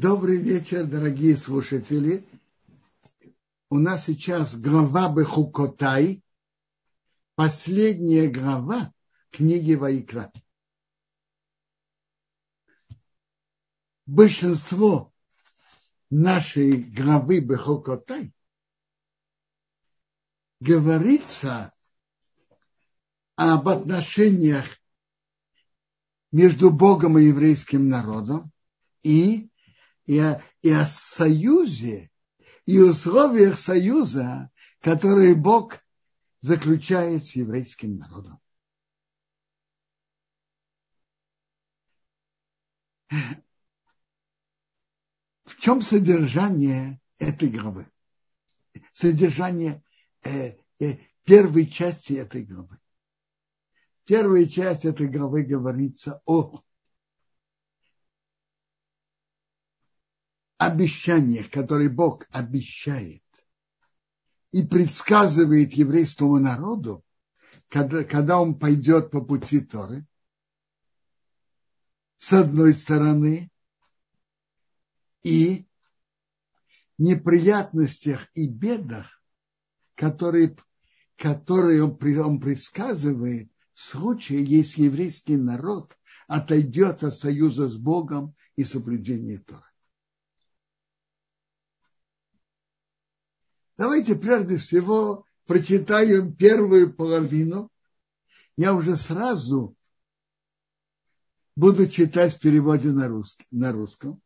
Добрый вечер, дорогие слушатели. У нас сейчас глава Бехукотай, последняя глава книги Вайкра. Большинство нашей главы Бехукотай говорится об отношениях между Богом и еврейским народом и и о, и о союзе, и условиях союза, которые Бог заключает с еврейским народом. В чем содержание этой главы? Содержание э, э, первой части этой главы. Первая часть этой главы говорится о обещаниях, которые Бог обещает и предсказывает еврейскому народу, когда, когда он пойдет по пути Торы, с одной стороны, и неприятностях и бедах, которые, которые он, он предсказывает в случае, если еврейский народ отойдет от союза с Богом и соблюдения Тора. Давайте прежде всего прочитаем первую половину. Я уже сразу буду читать в переводе на, русский, на русском.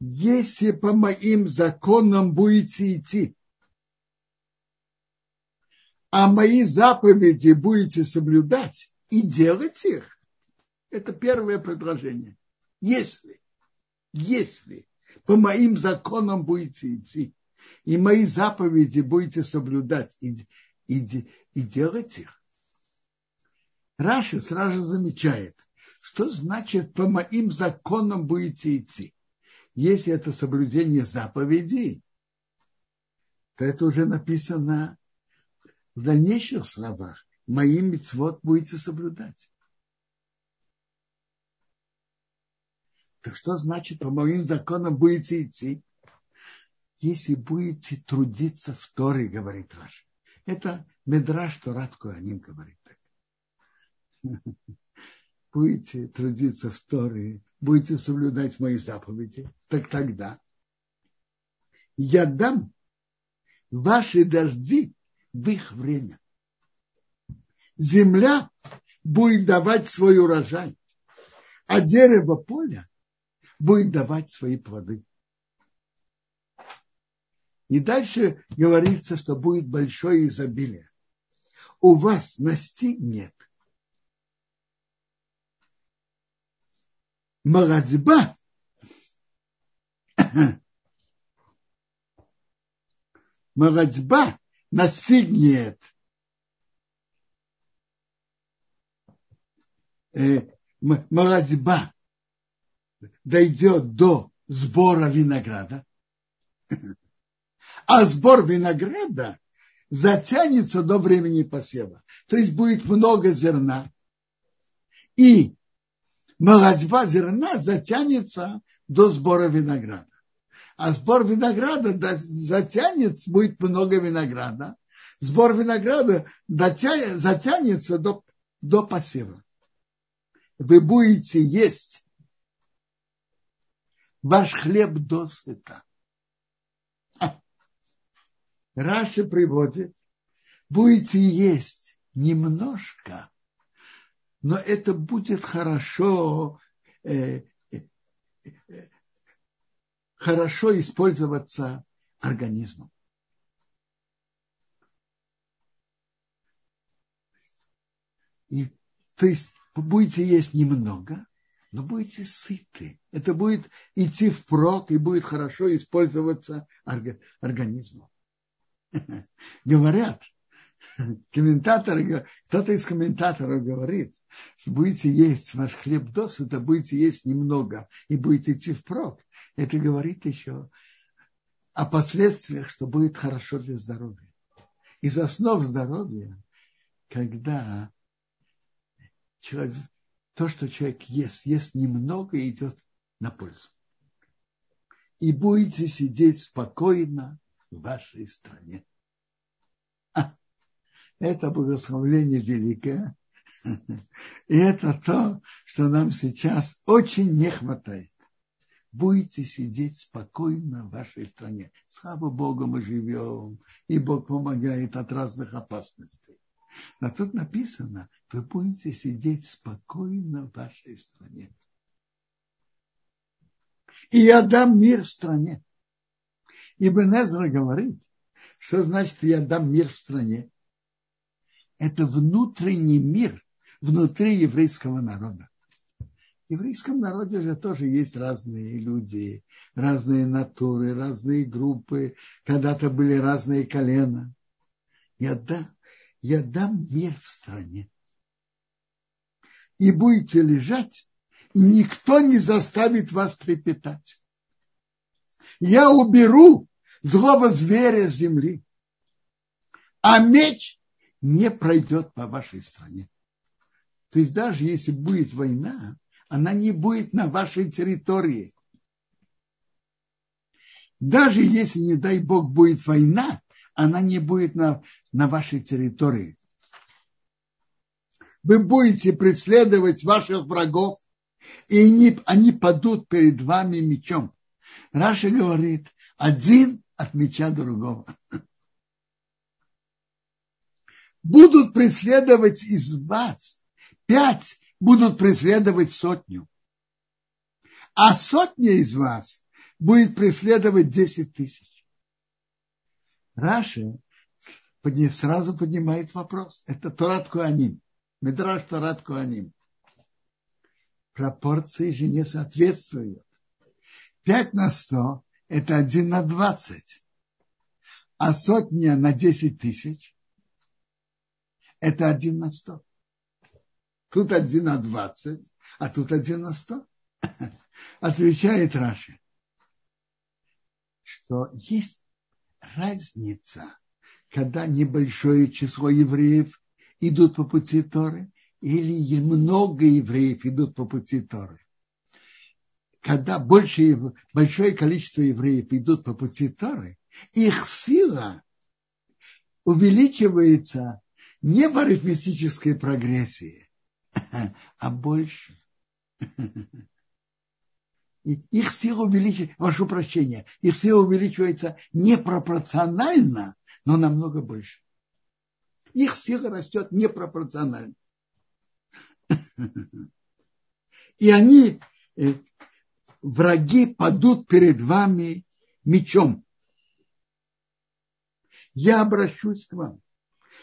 Если по моим законам будете идти, а мои заповеди будете соблюдать и делать их, это первое предложение. Если, если по моим законам будете идти, и мои заповеди будете соблюдать и, и, и делать их. Раша сразу замечает, что значит по моим законам будете идти. Если это соблюдение заповедей, то это уже написано в дальнейших словах. Мои мецвод будете соблюдать. Так что значит по моим законам будете идти? Если будете трудиться в Торе, говорит Раш. Это Медраш Торат Куаним говорит так. Будете трудиться в Торе, будете соблюдать мои заповеди, так тогда я дам ваши дожди в их время. Земля будет давать свой урожай, а дерево поля будет давать свои плоды. И дальше говорится, что будет большое изобилие. У вас настигнет Марадзба Марадзба настигнет э, Марадзба дойдет до сбора винограда а сбор винограда затянется до времени посева. То есть будет много зерна. И молодьба зерна затянется до сбора винограда. А сбор винограда затянется, будет много винограда. Сбор винограда затянется до, до посева. Вы будете есть ваш хлеб досыта. Раши приводит, будете есть немножко, но это будет хорошо, э, э, э, хорошо использоваться организмом. И, то есть будете есть немного, но будете сыты. Это будет идти впрок и будет хорошо использоваться организмом. говорят, комментаторы, кто-то из комментаторов говорит, что будете есть ваш хлеб досыта, будете есть немного и будете идти впрок. Это говорит еще о последствиях, что будет хорошо для здоровья. Из основ здоровья, когда человек, то, что человек ест, ест немного и идет на пользу. И будете сидеть спокойно в вашей стране. Это благословление великое. И это то, что нам сейчас очень не хватает. Будете сидеть спокойно в вашей стране. Слава Богу, мы живем, и Бог помогает от разных опасностей. А тут написано, вы будете сидеть спокойно в вашей стране. И я дам мир в стране. Ибн Эзра говорит, что значит я дам мир в стране. Это внутренний мир внутри еврейского народа. В еврейском народе же тоже есть разные люди, разные натуры, разные группы. Когда-то были разные колена. Я дам, я дам мир в стране. И будете лежать, и никто не заставит вас трепетать. Я уберу злого зверя с земли, а меч не пройдет по вашей стране. То есть даже если будет война, она не будет на вашей территории. Даже если, не дай Бог, будет война, она не будет на, на вашей территории. Вы будете преследовать ваших врагов, и они, они падут перед вами мечом. Раша говорит, один от меча другого. Будут преследовать из вас пять будут преследовать сотню. А сотня из вас будет преследовать десять тысяч. Раши сразу поднимает вопрос. Это Торат Куаним. Медраж Торат Куаним. Пропорции же не соответствуют. Пять на сто – это один на двадцать. А сотня на десять тысяч – это один на сто. Тут один на двадцать, а тут один на сто. Отвечает Раши, что есть разница, когда небольшое число евреев идут по пути Торы, или много евреев идут по пути Торы. Когда больше, большое количество евреев идут по пути Торы, их сила увеличивается не в арифметической прогрессии, а больше. Их сила увеличивается, прошу прощения, их сила увеличивается непропорционально, но намного больше. Их сила растет непропорционально. И они, э, враги, падут перед вами мечом. Я обращусь к вам.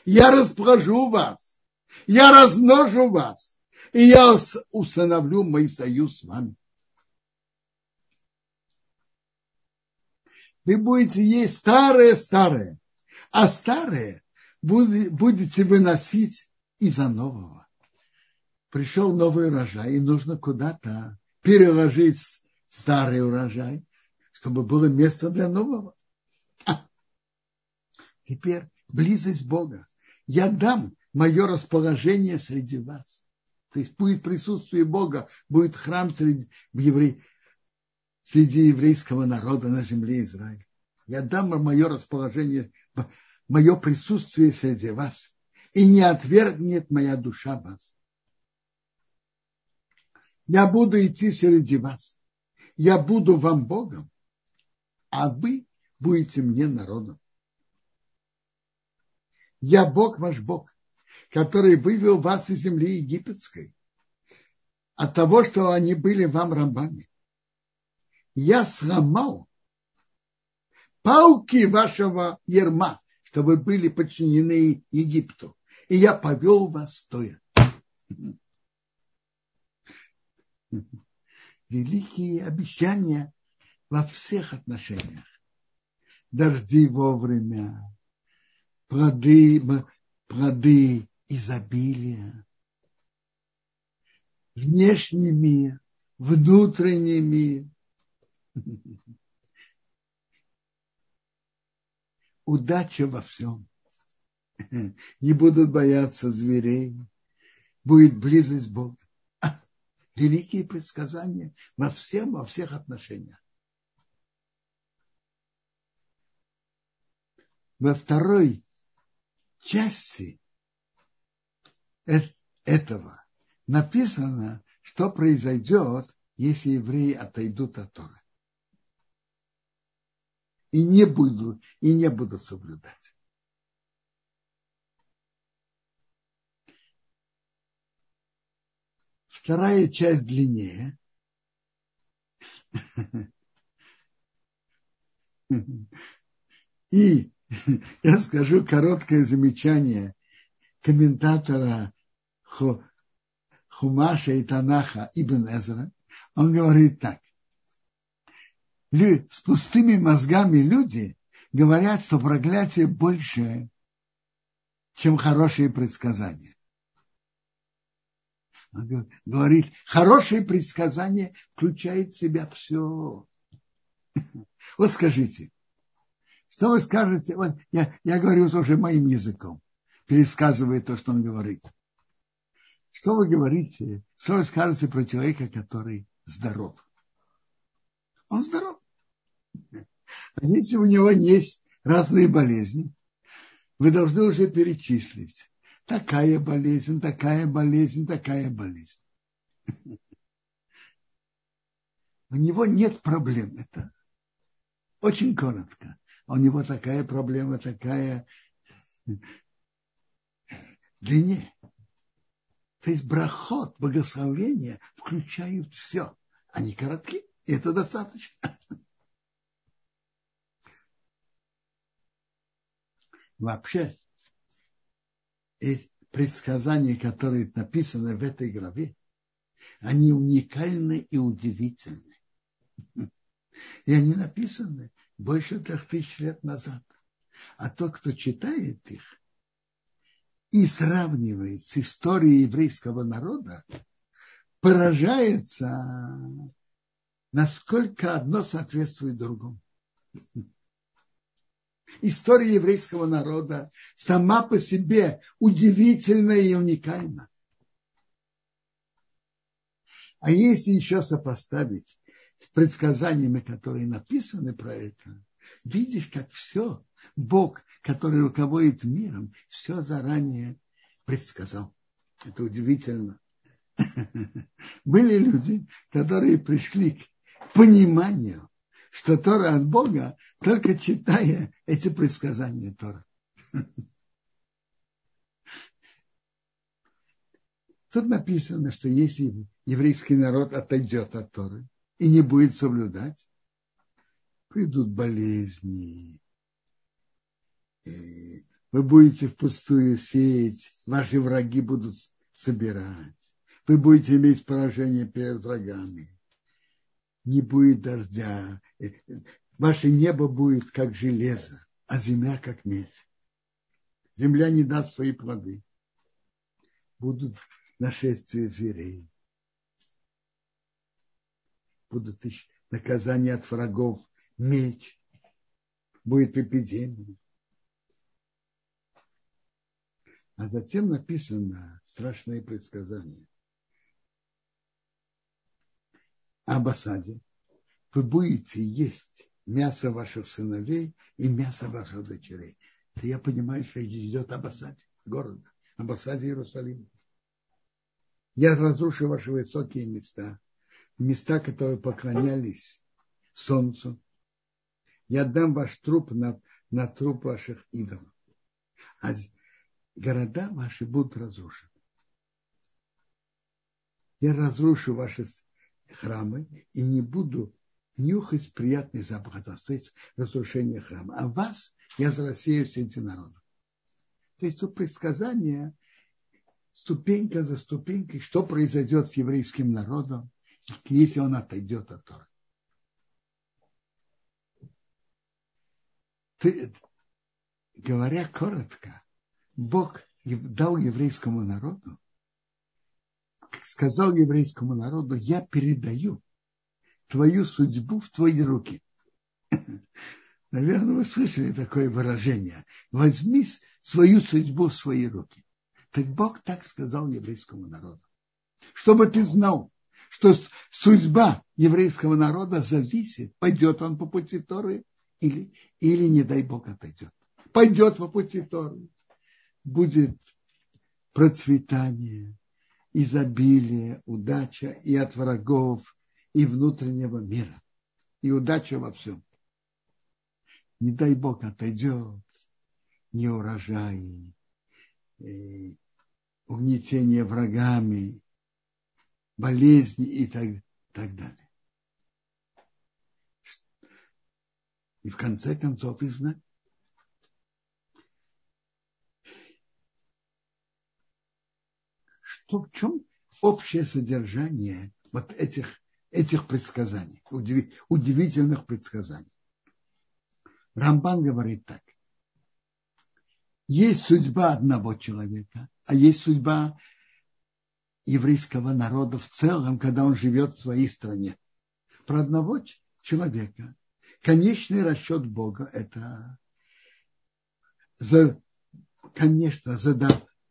Я расположу вас я размножу вас, и я установлю мой союз с вами. Вы будете есть старое-старое, а старое будете выносить из-за нового. Пришел новый урожай, и нужно куда-то переложить старый урожай, чтобы было место для нового. Теперь близость Бога. Я дам мое расположение среди вас. То есть будет присутствие Бога, будет храм среди, евре... среди еврейского народа на земле Израиля. Я дам мое расположение, мое присутствие среди вас, и не отвергнет моя душа вас. Я буду идти среди вас. Я буду вам Богом, а вы будете мне народом. Я Бог ваш Бог который вывел вас из земли египетской, от того, что они были вам рабами. Я сломал палки вашего ерма, чтобы были подчинены Египту. И я повел вас стоя. Великие обещания во всех отношениях. Дожди вовремя, плоды, плоды изобилия, внешний мир, внутренний мир. Удача во всем. Не будут бояться зверей. Будет близость Бога. Великие предсказания во всем, во всех отношениях. Во второй части этого написано, что произойдет, если евреи отойдут от Торы. И не будут, и не будут соблюдать. Вторая часть длиннее. И я скажу короткое замечание комментатора Хумаша и Танаха Ибн Эзра. Он говорит так. С пустыми мозгами люди говорят, что проклятие больше, чем хорошие предсказания. Говорит, хорошее предсказание включает в себя все. Вот скажите, что вы скажете? Вот я, я говорю уже моим языком, пересказывая то, что он говорит. Что вы говорите, что вы скажете про человека, который здоров? Он здоров. А если у него есть разные болезни, вы должны уже перечислить. Такая болезнь, такая болезнь, такая болезнь. У него нет проблем. Это очень коротко у него такая проблема, такая длиннее. То есть брахот, благословения включают все. Они коротки, и это достаточно. Вообще, предсказания, которые написаны в этой главе, они уникальны и удивительны. И они написаны больше трех тысяч лет назад. А тот, кто читает их и сравнивает с историей еврейского народа, поражается, насколько одно соответствует другому. История еврейского народа сама по себе удивительна и уникальна. А если еще сопоставить с предсказаниями, которые написаны про это, видишь, как все, Бог, который руководит миром, все заранее предсказал. Это удивительно. Были люди, которые пришли к пониманию, что Тора от Бога, только читая эти предсказания Тора. Тут написано, что если еврейский народ отойдет от Торы, и не будет соблюдать, придут болезни, вы будете впустую сеять, ваши враги будут собирать, вы будете иметь поражение перед врагами, не будет дождя, ваше небо будет как железо, а земля как медь. Земля не даст свои плоды. Будут нашествия зверей будут наказания от врагов, меч, будет эпидемия. А затем написано страшное предсказание об осаде. Вы будете есть мясо ваших сыновей и мясо ваших дочерей. Ты я понимаю, что идет об осаде города, об осаде Иерусалима. Я разрушу ваши высокие места места, которые поклонялись солнцу. Я дам ваш труп на, на труп ваших идолов. А города ваши будут разрушены. Я разрушу ваши храмы и не буду нюхать приятный запах от разрушение храма. А вас я зарассею среди народов. То есть тут предсказание ступенька за ступенькой, что произойдет с еврейским народом, если он отойдет от Торы. Ты, говоря коротко, Бог дал еврейскому народу, сказал еврейскому народу, я передаю твою судьбу в твои руки. Наверное, вы слышали такое выражение. Возьми свою судьбу в свои руки. Так Бог так сказал еврейскому народу. Чтобы ты знал, что судьба еврейского народа зависит, пойдет он по пути Торы или, или не дай Бог, отойдет. Пойдет по пути Торы, будет процветание, изобилие, удача и от врагов, и внутреннего мира, и удача во всем. Не дай Бог, отойдет не урожай, угнетение врагами, болезни и так, так далее. И в конце концов и знать. Что, в чем общее содержание вот этих, этих предсказаний, удивительных предсказаний? Рамбан говорит так. Есть судьба одного человека, а есть судьба еврейского народа в целом, когда он живет в своей стране. Про одного человека. Конечный расчет Бога – это, за, конечно, за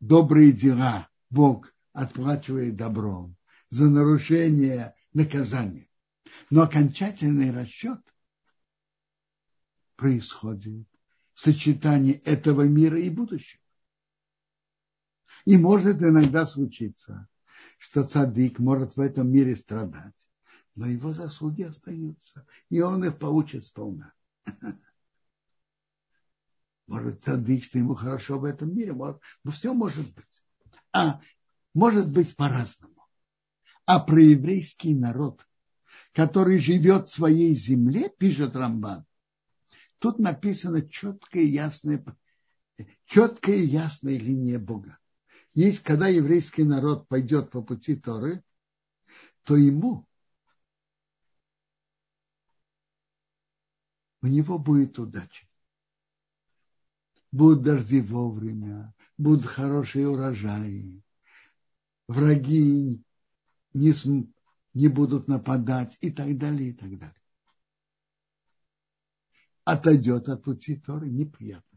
добрые дела Бог отплачивает добром, за нарушение наказание. Но окончательный расчет происходит в сочетании этого мира и будущего. И может иногда случиться, что цадык может в этом мире страдать, но его заслуги остаются, и он их получит сполна. Может, цадык, что ему хорошо в этом мире, может, но все может быть. А может быть по-разному. А про еврейский народ, который живет в своей земле, пишет Рамбан, тут написано четкая ясная, четкая и ясная линия Бога есть, когда еврейский народ пойдет по пути Торы, то ему у него будет удача. Будут дожди вовремя, будут хорошие урожаи, враги не, не будут нападать и так далее, и так далее. Отойдет от пути Торы неприятно.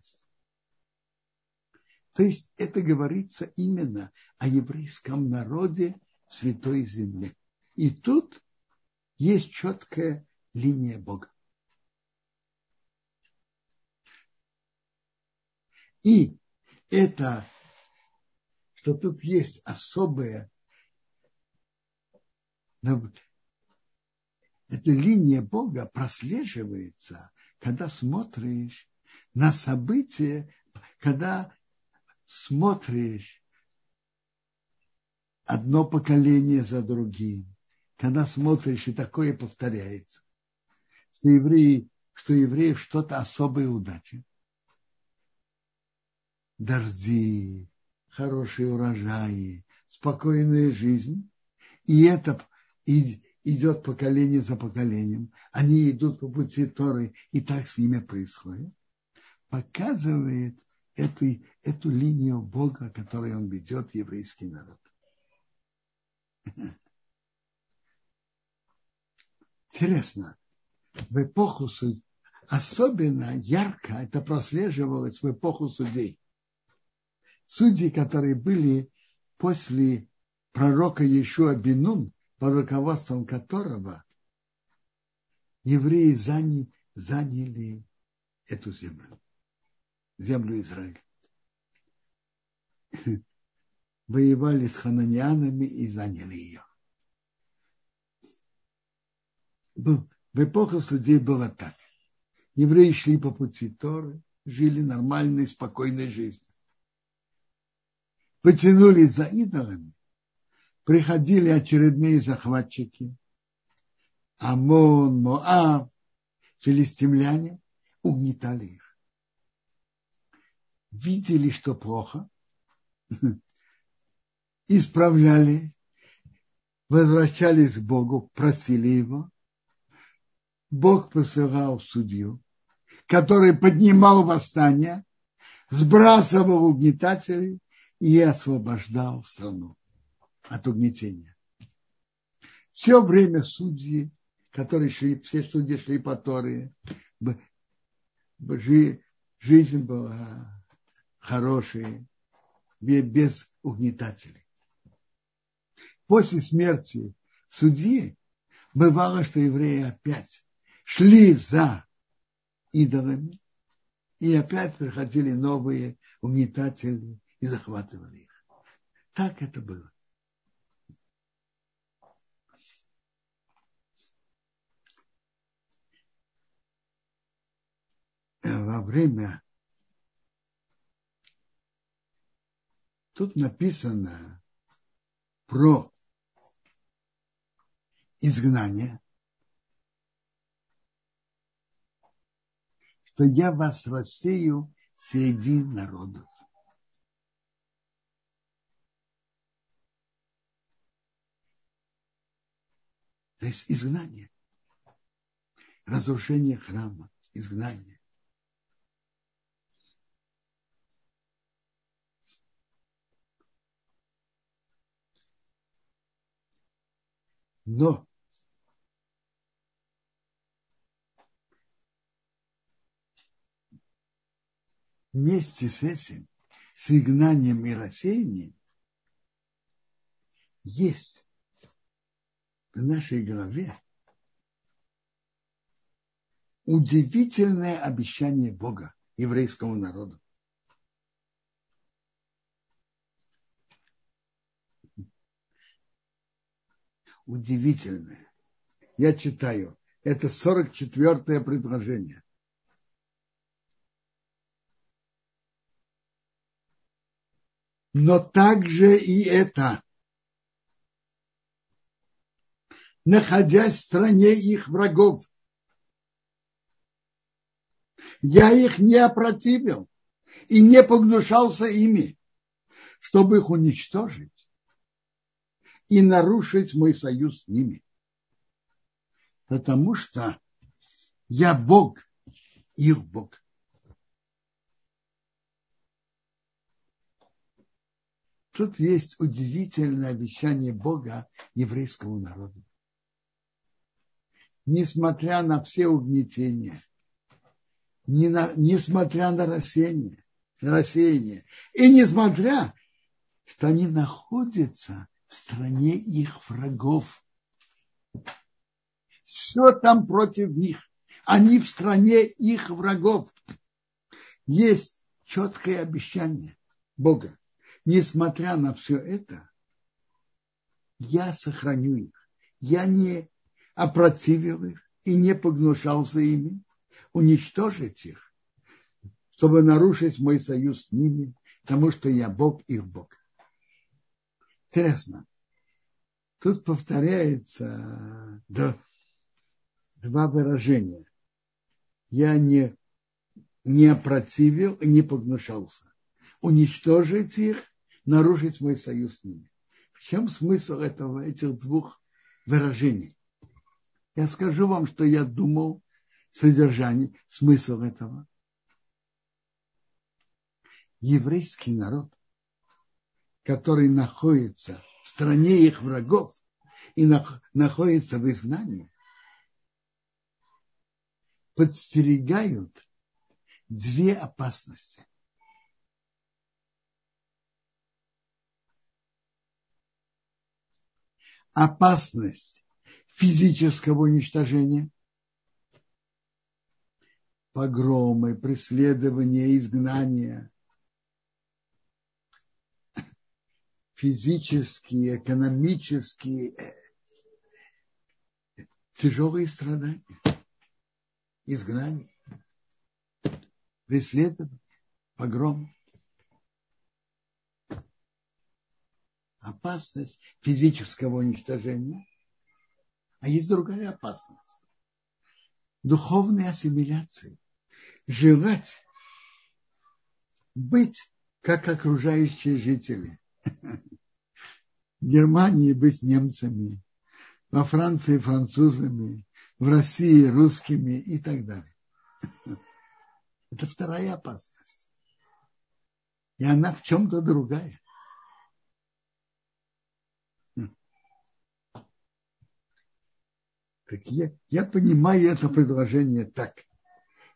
То есть это говорится именно о еврейском народе Святой Земле. И тут есть четкая линия Бога. И это, что тут есть особая, эта линия Бога прослеживается, когда смотришь на события, когда смотришь одно поколение за другим, когда смотришь, и такое повторяется, что евреи, что евреев что-то особая удача. Дожди, хорошие урожаи, спокойная жизнь. И это идет поколение за поколением. Они идут по пути Торы, и так с ними происходит. Показывает, эту, эту линию Бога, которой он ведет еврейский народ. Интересно, в эпоху особенно ярко это прослеживалось в эпоху судей. Судьи, которые были после пророка Иешуа Бинун, под руководством которого евреи заняли, заняли эту землю землю Израиля. Воевали с хананянами и заняли ее. В эпоху судей было так. Евреи шли по пути Торы, жили нормальной, спокойной жизнью. Потянулись за идолами, приходили очередные захватчики, Амон, Моав, филистимляне, угнетали их. Видели, что плохо, исправляли, возвращались к Богу, просили Его. Бог посылал судью, который поднимал восстание, сбрасывал угнетателей и освобождал страну от угнетения. Все время судьи, которые шли, все судьи шли по Торе, жизнь была хорошие, без угнетателей. После смерти судьи, бывало, что евреи опять шли за идолами, и опять приходили новые угнетатели и захватывали их. Так это было. Во время тут написано про изгнание, что я вас рассею среди народов. То есть изгнание. Разрушение храма, изгнание. Но вместе с этим, с изгнанием и рассеянием, есть в нашей голове удивительное обещание Бога еврейскому народу. Удивительное. Я читаю. Это 44-е предложение. но также и это, находясь в стране их врагов. Я их не опротивил и не погнушался ими, чтобы их уничтожить и нарушить мой союз с ними. Потому что я Бог, их Бог. Тут есть удивительное обещание Бога еврейскому народу. Несмотря на все угнетения, не на, несмотря на рассеяние, рассеяние, и несмотря, что они находятся в стране их врагов. Все там против них. Они в стране их врагов. Есть четкое обещание Бога несмотря на все это, я сохраню их. Я не опротивил их и не погнушался ими, уничтожить их, чтобы нарушить мой союз с ними, потому что я Бог их Бог. Интересно. Тут повторяется да, два выражения. Я не, не опротивил и не погнушался. Уничтожить их нарушить мой союз с ними. В чем смысл этого, этих двух выражений? Я скажу вам, что я думал, содержание, смысл этого. Еврейский народ, который находится в стране их врагов и находится в изгнании, подстерегают две опасности. опасность физического уничтожения, погромы, преследования, изгнания, физические, экономические, тяжелые страдания, изгнание, преследование, погром. опасность физического уничтожения, а есть другая опасность – духовной ассимиляции. Желать быть как окружающие жители. В Германии быть немцами, во Франции французами, в России русскими и так далее. Это вторая опасность. И она в чем-то другая. Так я, я понимаю это предложение так.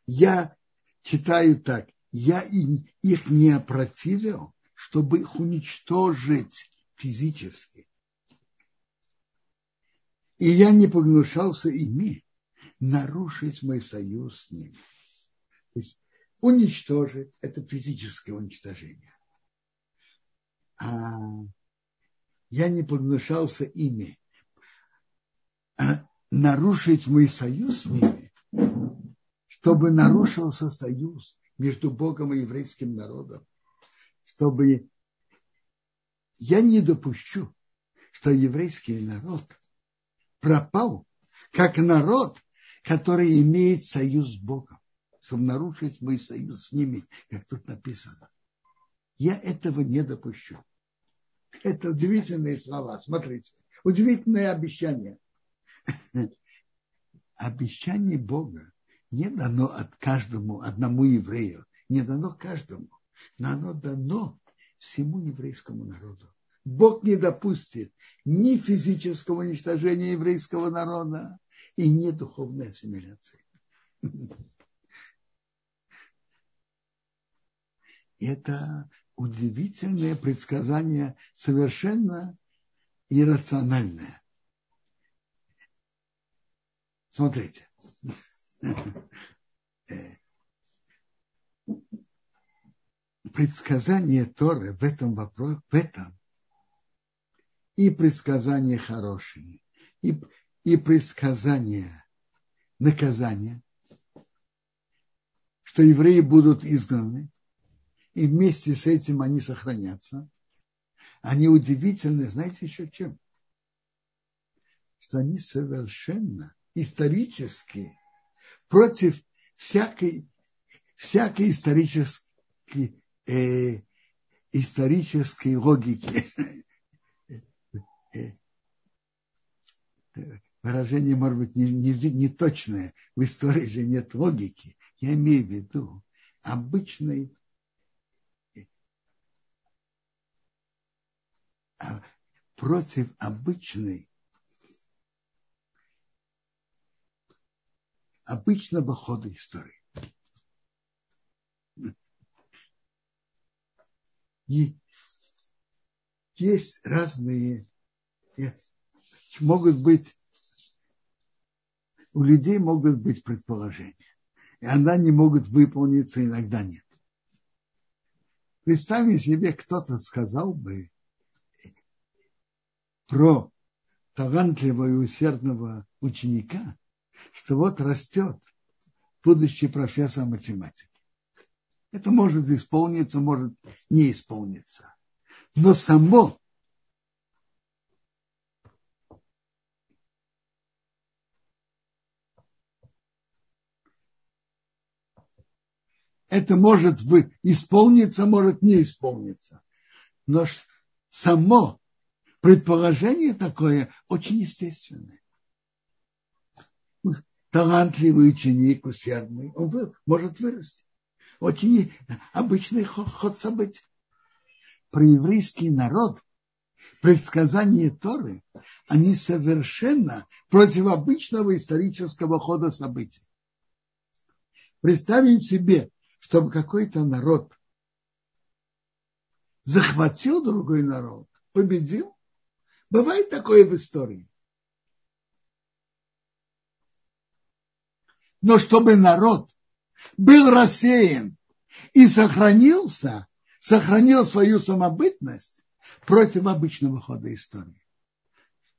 Я читаю так. Я их не опротивил, чтобы их уничтожить физически. И я не погнушался ими нарушить мой союз с ними. То есть уничтожить – это физическое уничтожение. А я не погнушался ими а нарушить мой союз с ними, чтобы нарушился союз между Богом и еврейским народом, чтобы я не допущу, что еврейский народ пропал как народ, который имеет союз с Богом, чтобы нарушить мой союз с ними, как тут написано. Я этого не допущу. Это удивительные слова. Смотрите, удивительное обещание. Обещание Бога не дано от каждому, одному еврею, не дано каждому, но оно дано всему еврейскому народу. Бог не допустит ни физического уничтожения еврейского народа и ни духовной ассимиляции. Это удивительное предсказание, совершенно иррациональное. Смотрите. Предсказание Торы в этом вопросе, в этом и предсказания хорошие, и, и предсказания наказания, что евреи будут изгнаны, и вместе с этим они сохранятся. Они удивительны, знаете еще чем? Что они совершенно исторически против всякой, всякой исторической, э, исторической логики. Выражение, может быть, не, не, не точное. В истории же нет логики. Я имею в виду обычной а против обычной обычного хода истории. И есть разные, могут быть, у людей могут быть предположения, и она не могут выполниться, иногда нет. Представьте себе, кто-то сказал бы, про талантливого и усердного ученика, что вот растет будущий профессор математики. Это может исполниться, может не исполниться. Но само это может исполниться, может не исполниться. Но само предположение такое очень естественное. Талантливый ученик, усердный, он может вырасти. Очень обычный ход событий. Про еврейский народ предсказания Торы, они совершенно против обычного исторического хода событий. Представить себе, чтобы какой-то народ захватил другой народ, победил, Бывает такое в истории. Но чтобы народ был рассеян и сохранился, сохранил свою самобытность против обычного хода истории.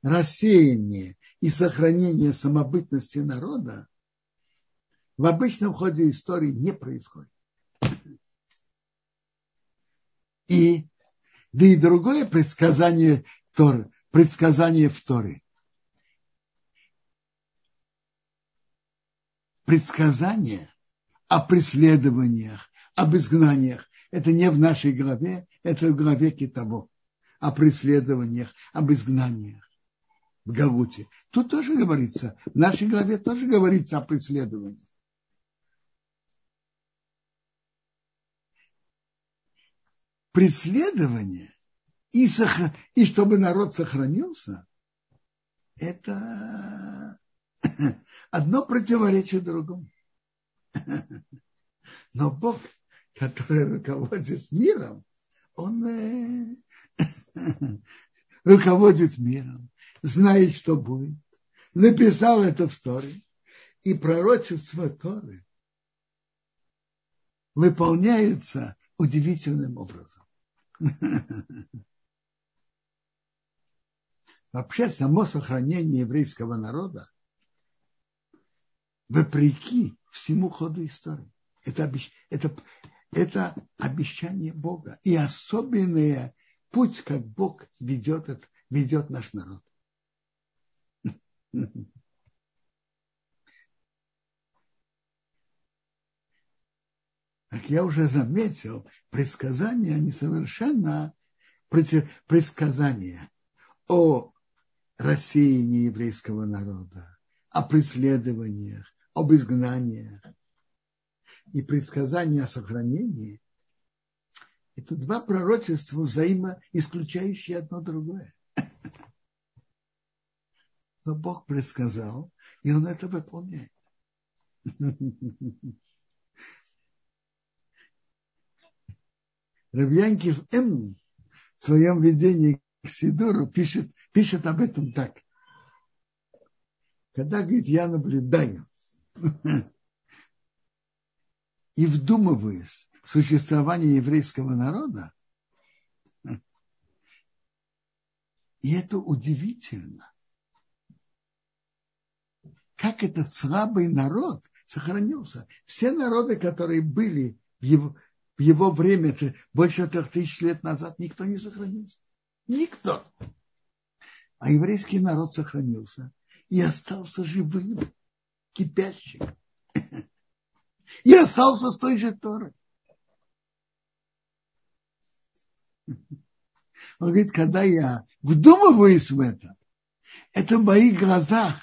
Рассеяние и сохранение самобытности народа в обычном ходе истории не происходит. И да и другое предсказание предсказание в Торе. Предсказание о преследованиях, об изгнаниях. Это не в нашей главе, это в главе Китаво. О преследованиях, об изгнаниях в Галуте. Тут тоже говорится, в нашей главе тоже говорится о преследовании. Преследование и, сох... и чтобы народ сохранился, это одно противоречит другому. Но Бог, который руководит миром, он э, руководит миром, знает, что будет, написал это в Торе, и пророчество Торы выполняется удивительным образом. Вообще само сохранение еврейского народа вопреки всему ходу истории. Это, это, это обещание Бога и особенный путь, как Бог ведет, ведет наш народ. Как я уже заметил, предсказания, они совершенно предсказания о рассеянии еврейского народа, о преследованиях, об изгнаниях и предсказания о сохранении – это два пророчества, взаимоисключающие одно другое. Но Бог предсказал, и Он это выполняет. Рабьянкив М в своем видении к Сидору пишет, пишет об этом так. Когда, говорит, я наблюдаю и вдумываюсь в существование еврейского народа, и это удивительно, как этот слабый народ сохранился. Все народы, которые были в его, в его время, больше трех тысяч лет назад, никто не сохранился. Никто. А еврейский народ сохранился и остался живым, кипящим. И остался с той же Торой. Он говорит, когда я вдумываюсь в это, это в моих глазах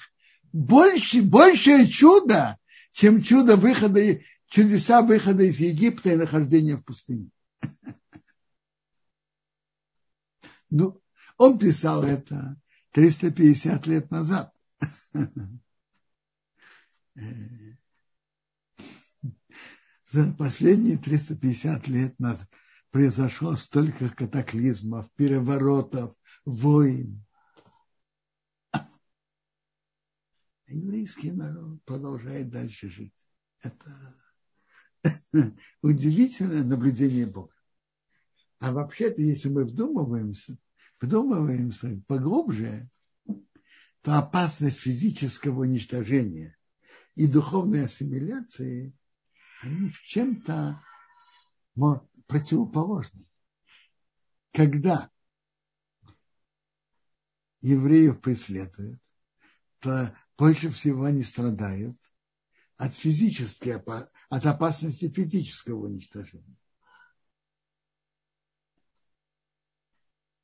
больше, большее чудо, чем чудо выхода чудеса выхода из Египта и нахождения в пустыне. Ну, он писал это 350 лет назад. За последние 350 лет назад произошло столько катаклизмов, переворотов, войн. А еврейский народ продолжает дальше жить. Это удивительное наблюдение Бога. А вообще-то, если мы вдумываемся, вдумываемся поглубже, то опасность физического уничтожения и духовной ассимиляции, они в чем-то противоположны. Когда евреев преследуют, то больше всего они страдают от физической от опасности физического уничтожения.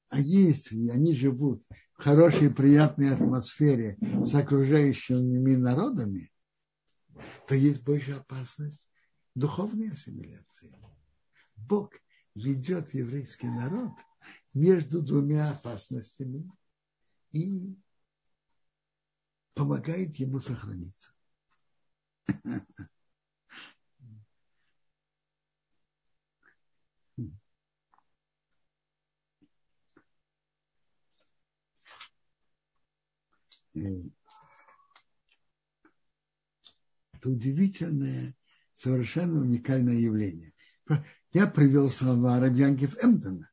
А если они живут в хорошей, приятной атмосфере с окружающими народами, то есть больше опасность духовной ассимиляции. Бог ведет еврейский народ между двумя опасностями и помогает ему сохраниться. Это удивительное, совершенно уникальное явление. Я привел слова Рабьянкив Эмдена,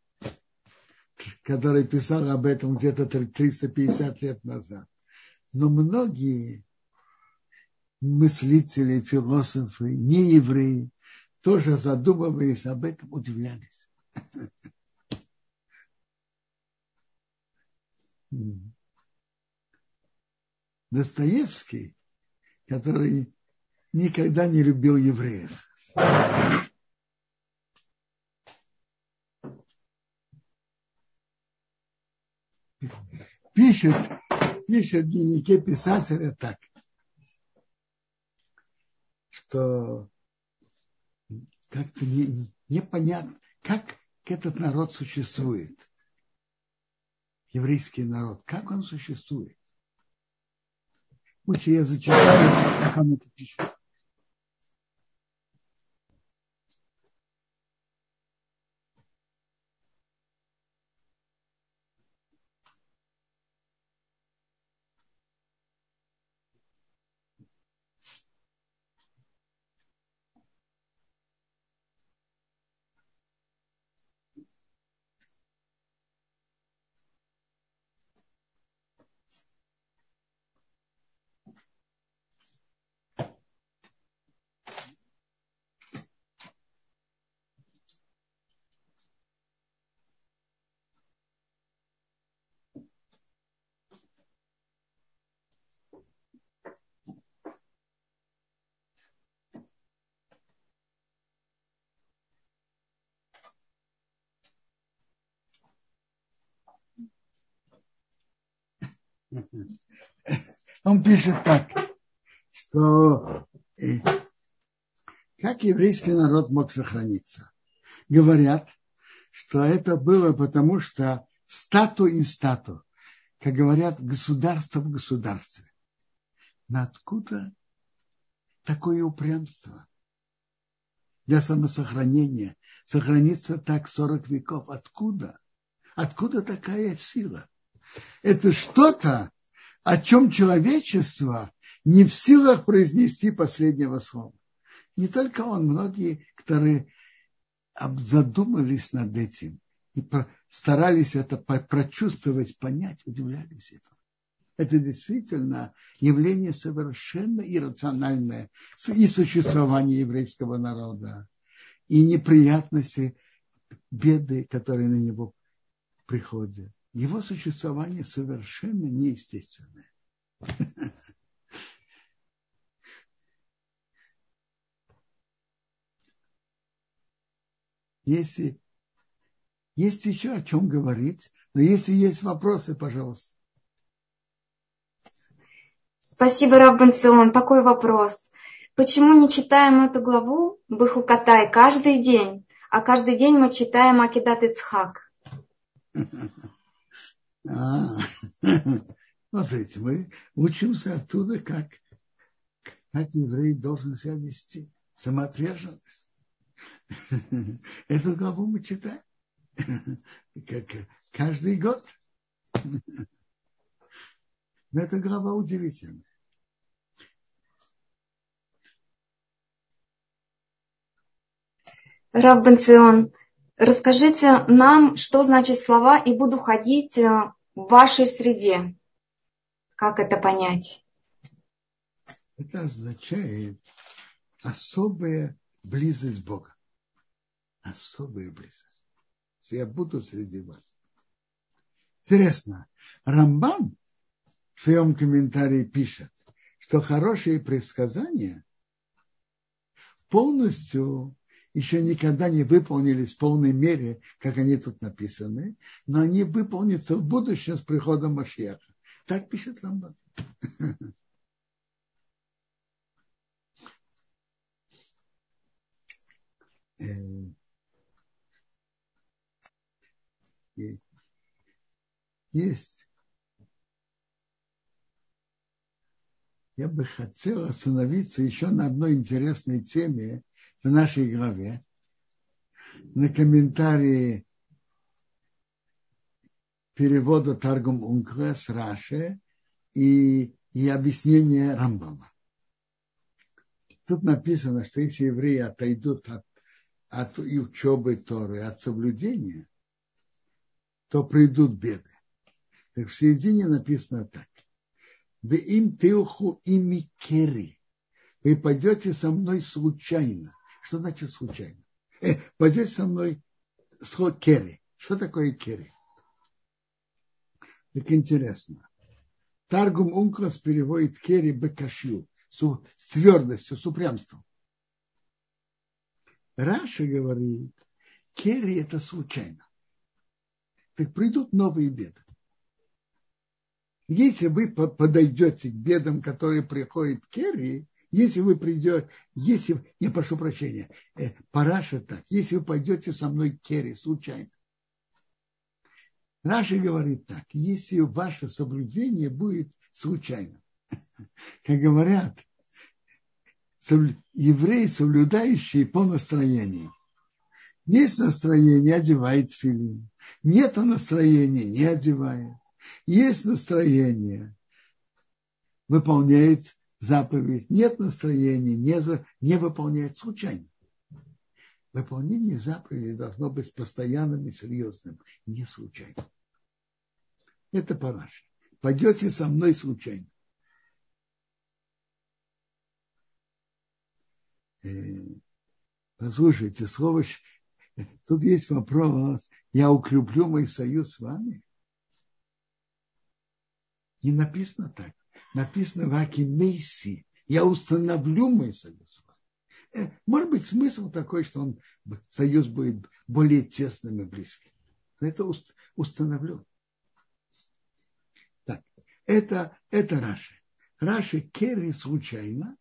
который писал об этом где-то 350 лет назад. Но многие мыслители, философы, не евреи, тоже задумываясь об этом, удивлялись. Достоевский, который никогда не любил евреев. Пишет, пишет в дневнике писателя так, что как-то не, непонятно, как этот народ существует. Еврейский народ, как он существует. Лучше я зачитаю, как он это пишет. Он пишет так, что э, как еврейский народ мог сохраниться. Говорят, что это было потому, что стату и стату, как говорят, государство в государстве. Но откуда такое упрямство для самосохранения? Сохраниться так 40 веков. Откуда? Откуда такая сила? Это что-то, о чем человечество не в силах произнести последнего слова. Не только он, многие, которые задумались над этим и старались это прочувствовать, понять, удивлялись этому. Это действительно явление совершенно иррациональное и существование еврейского народа, и неприятности, беды, которые на него приходят. Его существование совершенно неестественное. Если есть еще о чем говорить, но если есть вопросы, пожалуйста. Спасибо, Раббан Цион. Такой вопрос. Почему не читаем эту главу Бахукатай каждый день, а каждый день мы читаем Акидат Ицхак? А, смотрите, мы учимся оттуда, как, как еврей должен себя вести. Самоотверженность. Эту главу мы читаем как каждый год. Но эта глава удивительная. Раб Бенцион, расскажите нам, что значит слова «и буду ходить э, в вашей среде». Как это понять? Это означает особая близость Бога. Особая близость. Я буду среди вас. Интересно, Рамбан в своем комментарии пишет, что хорошие предсказания полностью еще никогда не выполнились в полной мере, как они тут написаны, но они выполнятся в будущем с приходом Машьяха. Так пишет Рамбан. Есть. Я бы хотел остановиться еще на одной интересной теме в нашей главе, на комментарии перевода Таргум Ункра с Раши и, и объяснение Рамбама. Тут написано, что если евреи отойдут от, от и учебы Торы, от соблюдения, то придут беды. Так в середине написано так. ואם תלכו עמי קרי. Вы пойдете со мной случайно. Что значит случайно? Э, пойдете со мной с קרי. Что такое קרי? Так интересно. Таргум Онкелос переводит קרי בקשיו с твердостью, с упрямством. Раши говорит, קרי это случайно. Так придут новые беды. Если вы подойдете к бедам, которые приходят к קרי, если вы придете, если, я прошу прощения, э, Раши так, если вы пойдете со мной קרי случайно. Раши говорит так, если ваше соблюдение будет случайно. Как говорят, евреи, соблюдающие по настроению. Есть настроение, одевает филин. Нет настроения, не одевает. Есть настроение, выполняет заповедь. Нет настроения, не, за, не выполняет случайно. Выполнение заповеди должно быть постоянным и серьезным, не случайно. Это параша. Пойдете со мной случайно. Э, послушайте, слово, тут есть вопрос, я укреплю мой союз с вами. Не написано так. Написано в Акимейси. Я установлю мой союз. Э, может быть, смысл такой, что он, союз будет более тесным и близким. Но это установлю. Так, Это, это Раши. Раши Керри случайно,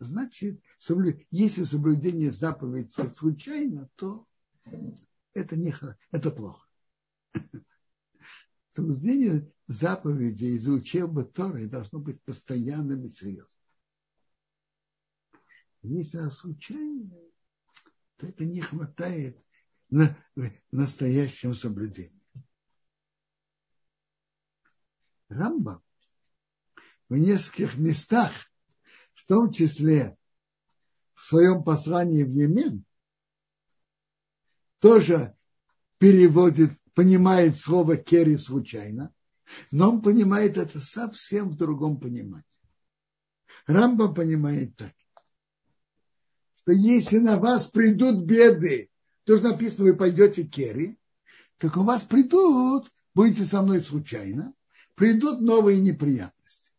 значит, если соблюдение заповедей случайно, то это, не, это плохо. Соблюдение заповедей из учебы Торы должно быть постоянным и серьезным. Если оно случайно, то это не хватает на настоящем соблюдении. Рамба в нескольких местах, в том числе в своем послании в Емен, тоже переводит, понимает слово «кери» случайно, но он понимает это совсем в другом понимании. Рамба понимает так, что если на вас придут беды, то же написано, вы пойдете Керри, так у вас придут, будете со мной случайно, придут новые неприятности.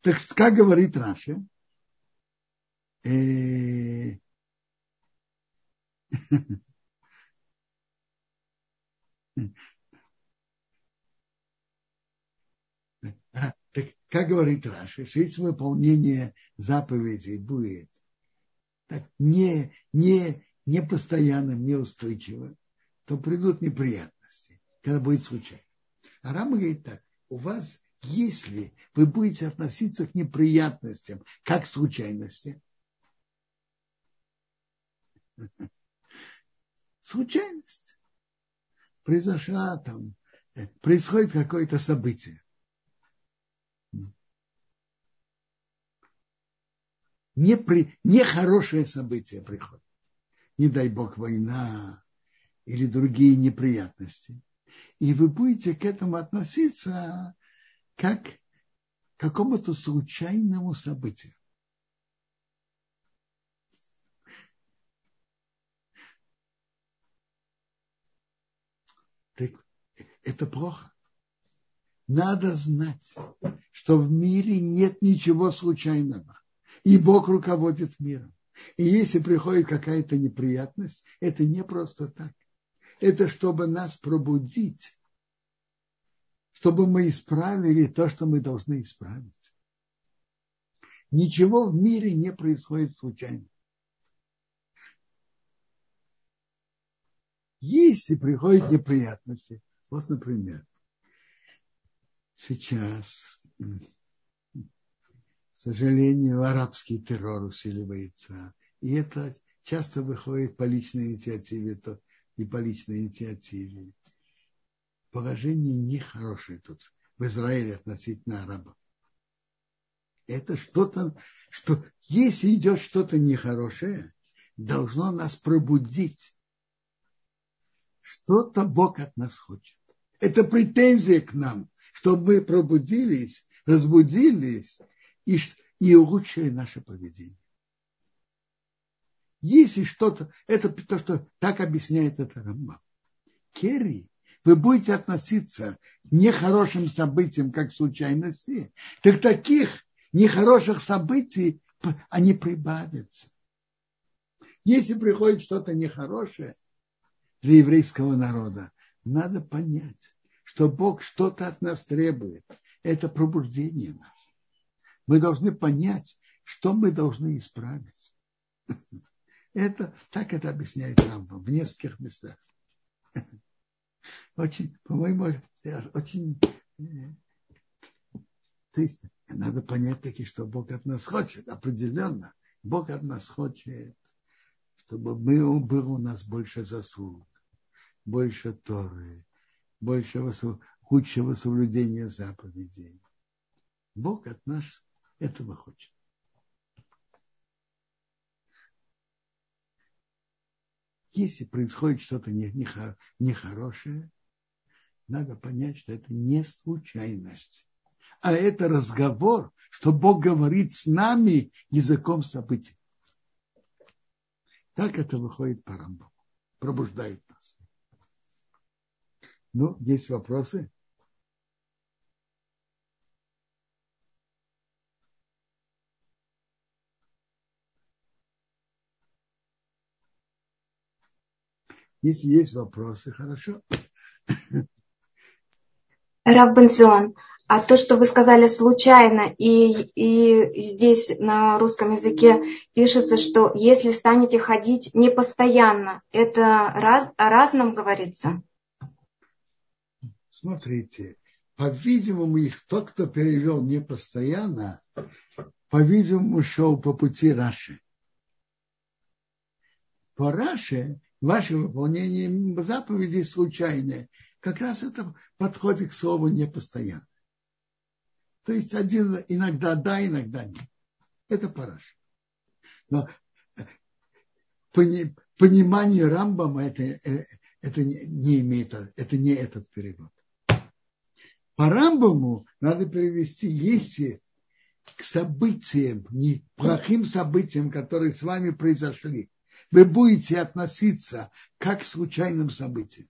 Так как говорит Раши, э... Так, как говорит Раши, что если выполнение заповедей будет так не, не, не постоянным, не устойчивым, то придут неприятности, когда будет случайно. А Рама говорит так, у вас, если вы будете относиться к неприятностям как к случайности, случайность. Произошла там, э, происходит какое-то событие. Непри, нехорошее событие приходит. Не дай бог война или другие неприятности. И вы будете к этому относиться как к какому-то случайному событию. Так это плохо. Надо знать, что в мире нет ничего случайного. И Бог руководит миром. И если приходит какая-то неприятность, это не просто так. Это чтобы нас пробудить, чтобы мы исправили то, что мы должны исправить. Ничего в мире не происходит случайно. Если приходят неприятности, вот, например, сейчас, к сожалению, арабский террор усиливается, и это часто выходит по личной инициативе то, и по личной инициативе. Положение нехорошее тут в Израиле относительно арабов. Это что-то, что если идет что-то нехорошее, должно нас пробудить что-то Бог от нас хочет. Это претензия к нам, чтобы мы пробудились, разбудились и, и улучшили наше поведение. Если что-то, это то, что так объясняет это Рамбам. Керри, вы будете относиться к нехорошим событиям, как случайности, так таких нехороших событий они прибавятся. Если приходит что-то нехорошее, для еврейского народа. Надо понять, что Бог что-то от нас требует. Это пробуждение нас. Мы должны понять, что мы должны исправить. Это, так это объясняет Рамбам в нескольких местах. Очень, по-моему, очень... То есть надо понять таки, что Бог от нас хочет, определенно. Бог от нас хочет чтобы был, был у нас больше заслуг, больше Торы, большего, худшего соблюдения заповедей. Бог от нас этого хочет. Если происходит что-то нехорошее, надо понять, что это не случайность, а это разговор, что Бог говорит с нами языком событий. Так это выходит по Рамбу. Пробуждает. Ну, есть вопросы? Если есть вопросы, хорошо. Раббензион, а то, что вы сказали случайно, и, и здесь на русском языке пишется, что если станете ходить не постоянно, это раз, о разном говорится? Смотрите, по-видимому, их тот, кто перевел не постоянно, по-видимому, шел по пути Раши. По Раше ваше выполнение заповедей случайное. Как раз это подходит к слову непостоянно. То есть один иногда да, иногда нет. Это параш. Но э, понимание Рамбама это, э, это не имеет, это не этот перевод. По Рамбаму надо перевести, если к событиям, не плохим событиям, которые с вами произошли, вы будете относиться как к случайным событиям.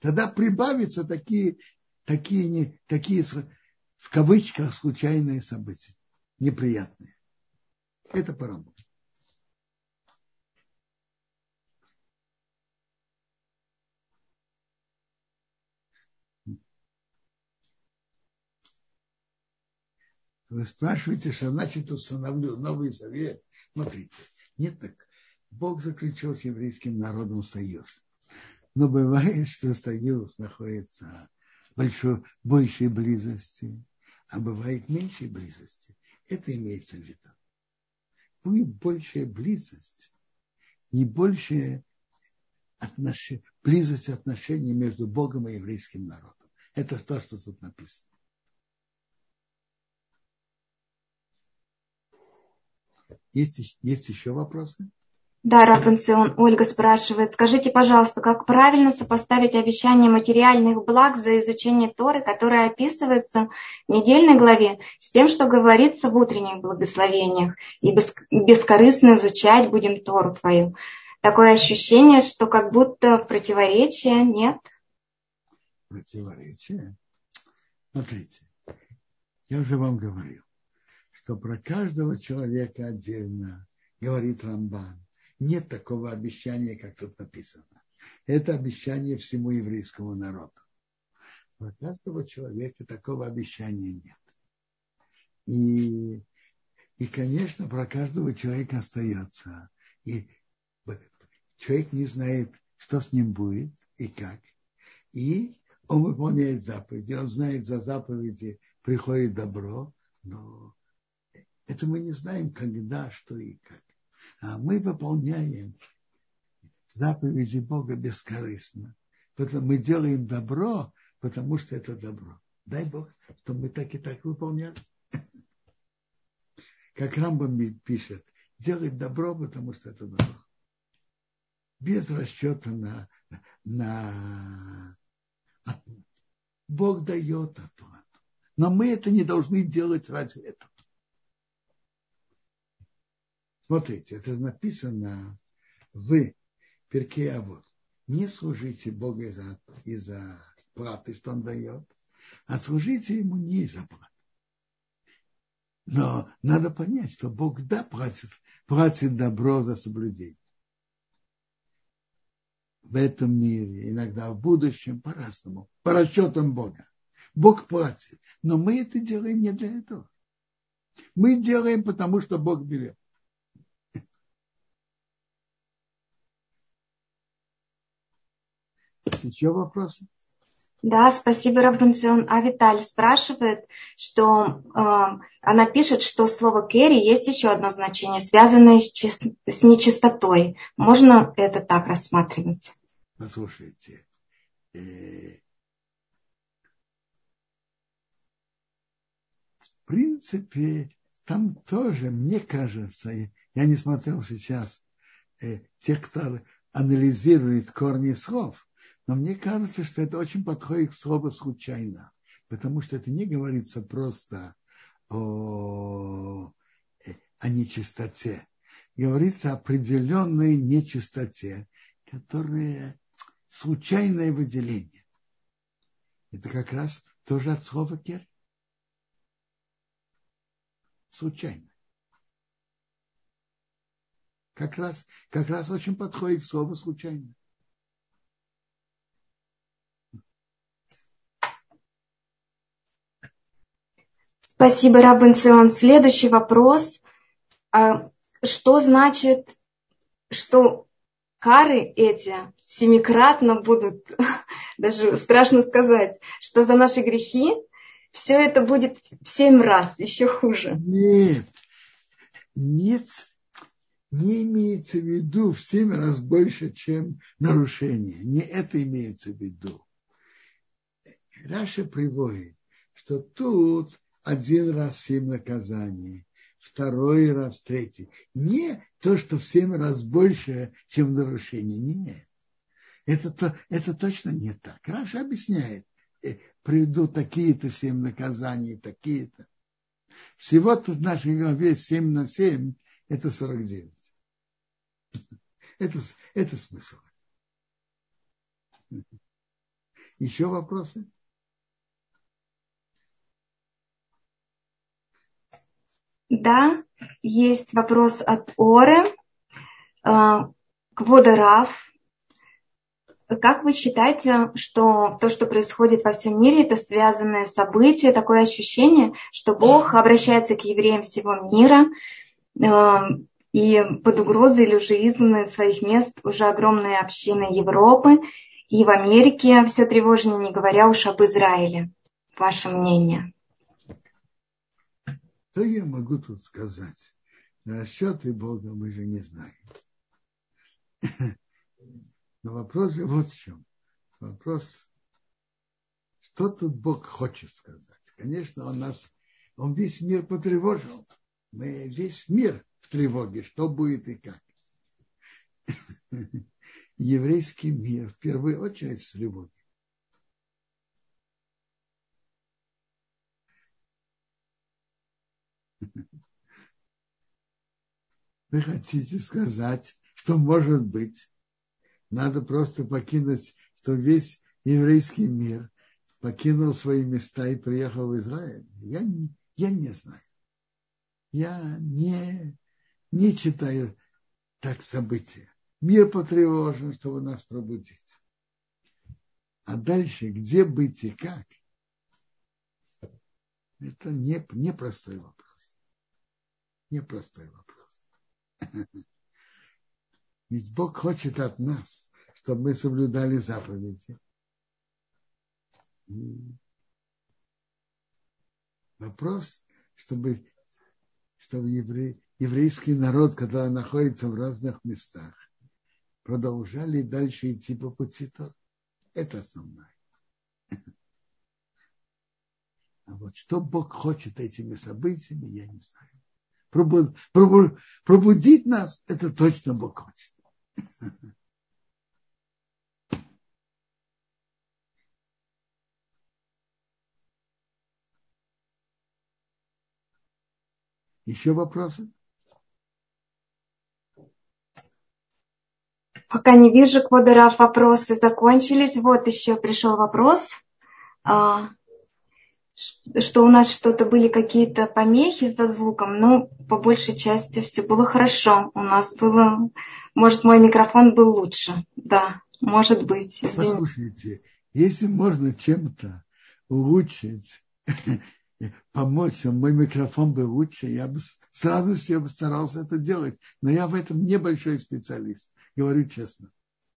Тогда прибавятся такие, такие, не, такие в кавычках случайные события, неприятные. Это поработать. Вы спрашиваете, что значит установлю новый завет. Смотрите, нет так. Бог заключил с еврейским народом союз. Но бывает, что союз находится в большой, большей близости, а бывает меньшей близости. Это имеется в виду. Будет большая близость и большая отнош... близость отношений между Богом и еврейским народом. Это то, что тут написано. Есть, есть еще вопросы? Да, Рапенцион, Ольга спрашивает, скажите, пожалуйста, как правильно сопоставить обещание материальных благ за изучение Торы, которое описывается в недельной главе, с тем, что говорится в утренних благословениях, и бескорыстно изучать будем Тору твою. Такое ощущение, что как будто противоречия нет. Противоречие? Смотрите, я уже вам говорил что про каждого человека отдельно, говорит Рамбан, нет такого обещания, как тут написано. Это обещание всему еврейскому народу. Про каждого человека такого обещания нет. И, и конечно, про каждого человека остается. И человек не знает, что с ним будет и как. И он выполняет заповеди, он знает, за заповеди приходит добро, но это мы не знаем, когда, что и как. А мы выполняем заповеди Бога бескорыстно. Потому мы делаем добро, потому что это добро. Дай Бог, чтобы мы так и так выполняли. Как Рамбам пишет, делать добро, потому что это добро. Без расчета на, на. Бог дает оплату. Но мы это не должны делать ради этого. Смотрите, это написано в перке а вот не служите Богу из-за из платы, что Он дает, а служите Ему не из-за платы. Но надо понять, что Бог да платит, платит добро за соблюдение. В этом мире, иногда в будущем, по-разному, по расчетам Бога. Бог платит, но мы это делаем не для этого. Мы делаем, потому что Бог берет. Еще вопросы? Да, спасибо, Рабанцион. А Виталь спрашивает, что э, она пишет, что слово керри есть еще одно значение, связанное с, чис, с нечистотой. Можно это так рассматривать? Послушайте, э, в принципе, там тоже, мне кажется, я не смотрел сейчас э, тех, кто анализирует корни слов, но мне кажется, что это очень подходит к слову случайно, потому что это не говорится просто о, о нечистоте. Говорится о определенной нечистоте, которая случайное выделение. Это как раз тоже от слова кер. Случайно. Как раз, как раз очень подходит к слову случайно. Спасибо, Рабенцион. Следующий вопрос. А что значит, что кары эти семикратно будут, даже страшно сказать, что за наши грехи все это будет в семь раз, еще хуже. Нет, нет, не имеется в виду в семь раз больше, чем нарушение. Не это имеется в виду. Раши приводит, что тут один раз семь наказаний, второй раз третий. Не то, что в семь раз больше, чем нарушение. Нет. Это, то, это точно не так. Раши объясняет. Э, приведу такие-то семь наказаний, такие-то. Всего тут в нашей голове 7 на 7 – это 49. Это, это смысл. Еще вопросы? Да, есть вопрос от Оры. А, Кводараф. Как вы считаете, что то, что происходит во всем мире, это связанное событие, такое ощущение, что Бог обращается к евреям всего мира, а, и под угрозой или уже изгнаны своих мест уже огромные общины Европы, и в Америке все тревожнее, не говоря уж об Израиле. Ваше мнение? Что я могу тут сказать? Расчеты Бога мы же не знаем. Но вопрос же вот в чем. Вопрос, что тут Бог хочет сказать? Конечно, Он нас, Он весь мир потревожил. Мы весь мир в тревоге, что будет и как. Еврейский мир в первую очередь в тревоге. Вы хотите сказать, что может быть, надо просто покинуть, что весь еврейский мир покинул свои места и приехал в Израиль? Я, я не знаю. Я не, не читаю так события. Мир потревожен, чтобы нас пробудить. А дальше, где быть и как, это не, непростой вопрос непростой вопрос. Ведь Бог хочет от нас, чтобы мы соблюдали заповеди. Вопрос, чтобы, чтобы еврей, еврейский народ, когда находится в разных местах, продолжали дальше идти по пути то. Это основное. А вот что Бог хочет этими событиями, я не знаю пробудить нас, это точно Бог хочет. Еще вопросы? Пока не вижу, Квадорав, вопросы закончились. Вот еще пришел вопрос. А, что у нас что-то были какие-то помехи за звуком, но по большей части все было хорошо. У нас было, может, мой микрофон был лучше. Да, может быть. Извините. Послушайте, если можно чем-то улучшить, помочь, мой микрофон был лучше, я бы с радостью я бы старался это делать. Но я в этом небольшой специалист, говорю честно.